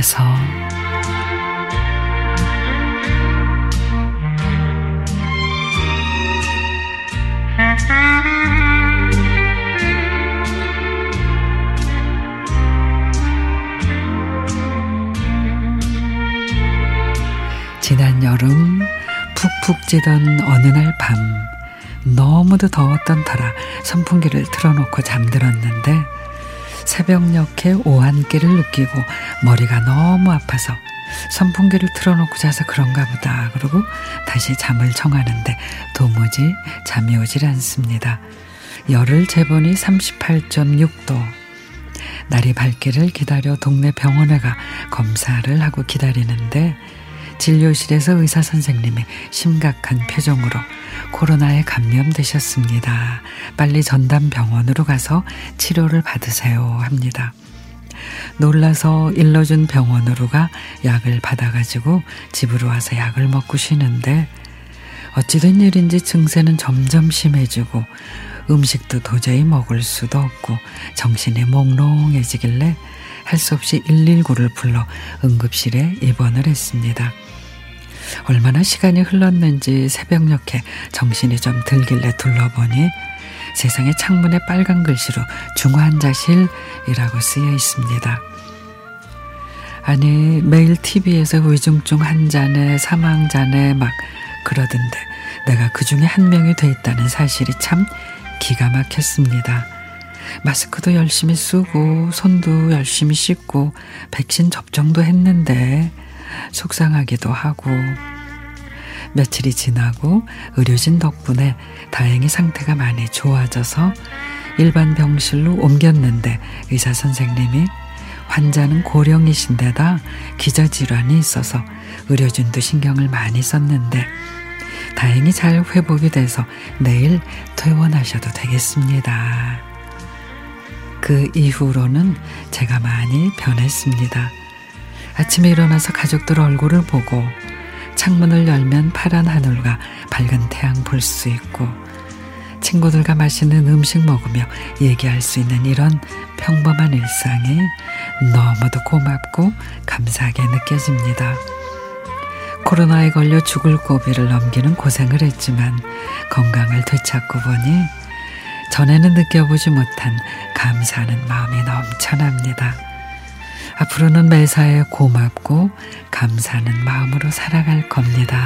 집에서. 지난 여름 푹푹 찌던 어느 날 밤 너무도 더웠던 터라 선풍기를 틀어놓고 잠들었는데 새벽녘에 오한기를 느끼고 머리가 너무 아파서 선풍기를 틀어놓고 자서 그런가 보다 그러고 다시 잠을 청하는데 도무지 잠이 오질 않습니다. 열을 재보니 38.6도 날이 밝기를 기다려 동네 병원에 가 검사를 하고 기다리는데 진료실에서 의사 선생님이 심각한 표정으로 코로나에 감염되셨습니다. 빨리 전담 병원으로 가서 치료를 받으세요 합니다. 놀라서 일러준 병원으로 가 약을 받아가지고 집으로 와서 약을 먹고 쉬는데 어찌된 일인지 증세는 점점 심해지고 음식도 도저히 먹을 수도 없고 정신이 몽롱해지길래 할 수 없이 119를 불러 응급실에 입원을 했습니다. 얼마나 시간이 흘렀는지 새벽녘에 정신이 좀 들길래 둘러보니 세상에 창문에 빨간 글씨로 중환자실이라고 쓰여 있습니다. 아니 매일 TV에서 위중증 환자네 사망자네 막 그러던데 내가 그 중에 한 명이 돼 있다는 사실이 참 기가 막혔습니다. 마스크도 열심히 쓰고 손도 열심히 씻고 백신 접종도 했는데 속상하기도 하고 며칠이 지나고 의료진 덕분에 다행히 상태가 많이 좋아져서 일반 병실로 옮겼는데 의사 선생님이 환자는 고령이신데다 기저질환이 있어서 의료진도 신경을 많이 썼는데 다행히 잘 회복이 돼서 내일 퇴원하셔도 되겠습니다. 그 이후로는 제가 많이 변했습니다. 아침에 일어나서 가족들 얼굴을 보고 창문을 열면 파란 하늘과 밝은 태양 볼 수 있고 친구들과 맛있는 음식 먹으며 얘기할 수 있는 이런 평범한 일상이 너무도 고맙고 감사하게 느껴집니다. 코로나에 걸려 죽을 고비를 넘기는 고생을 했지만 건강을 되찾고 보니 전에는 느껴보지 못한 감사하는 마음이 넘쳐납니다. 앞으로는 매사에 고맙고 감사하는 마음으로 살아갈 겁니다.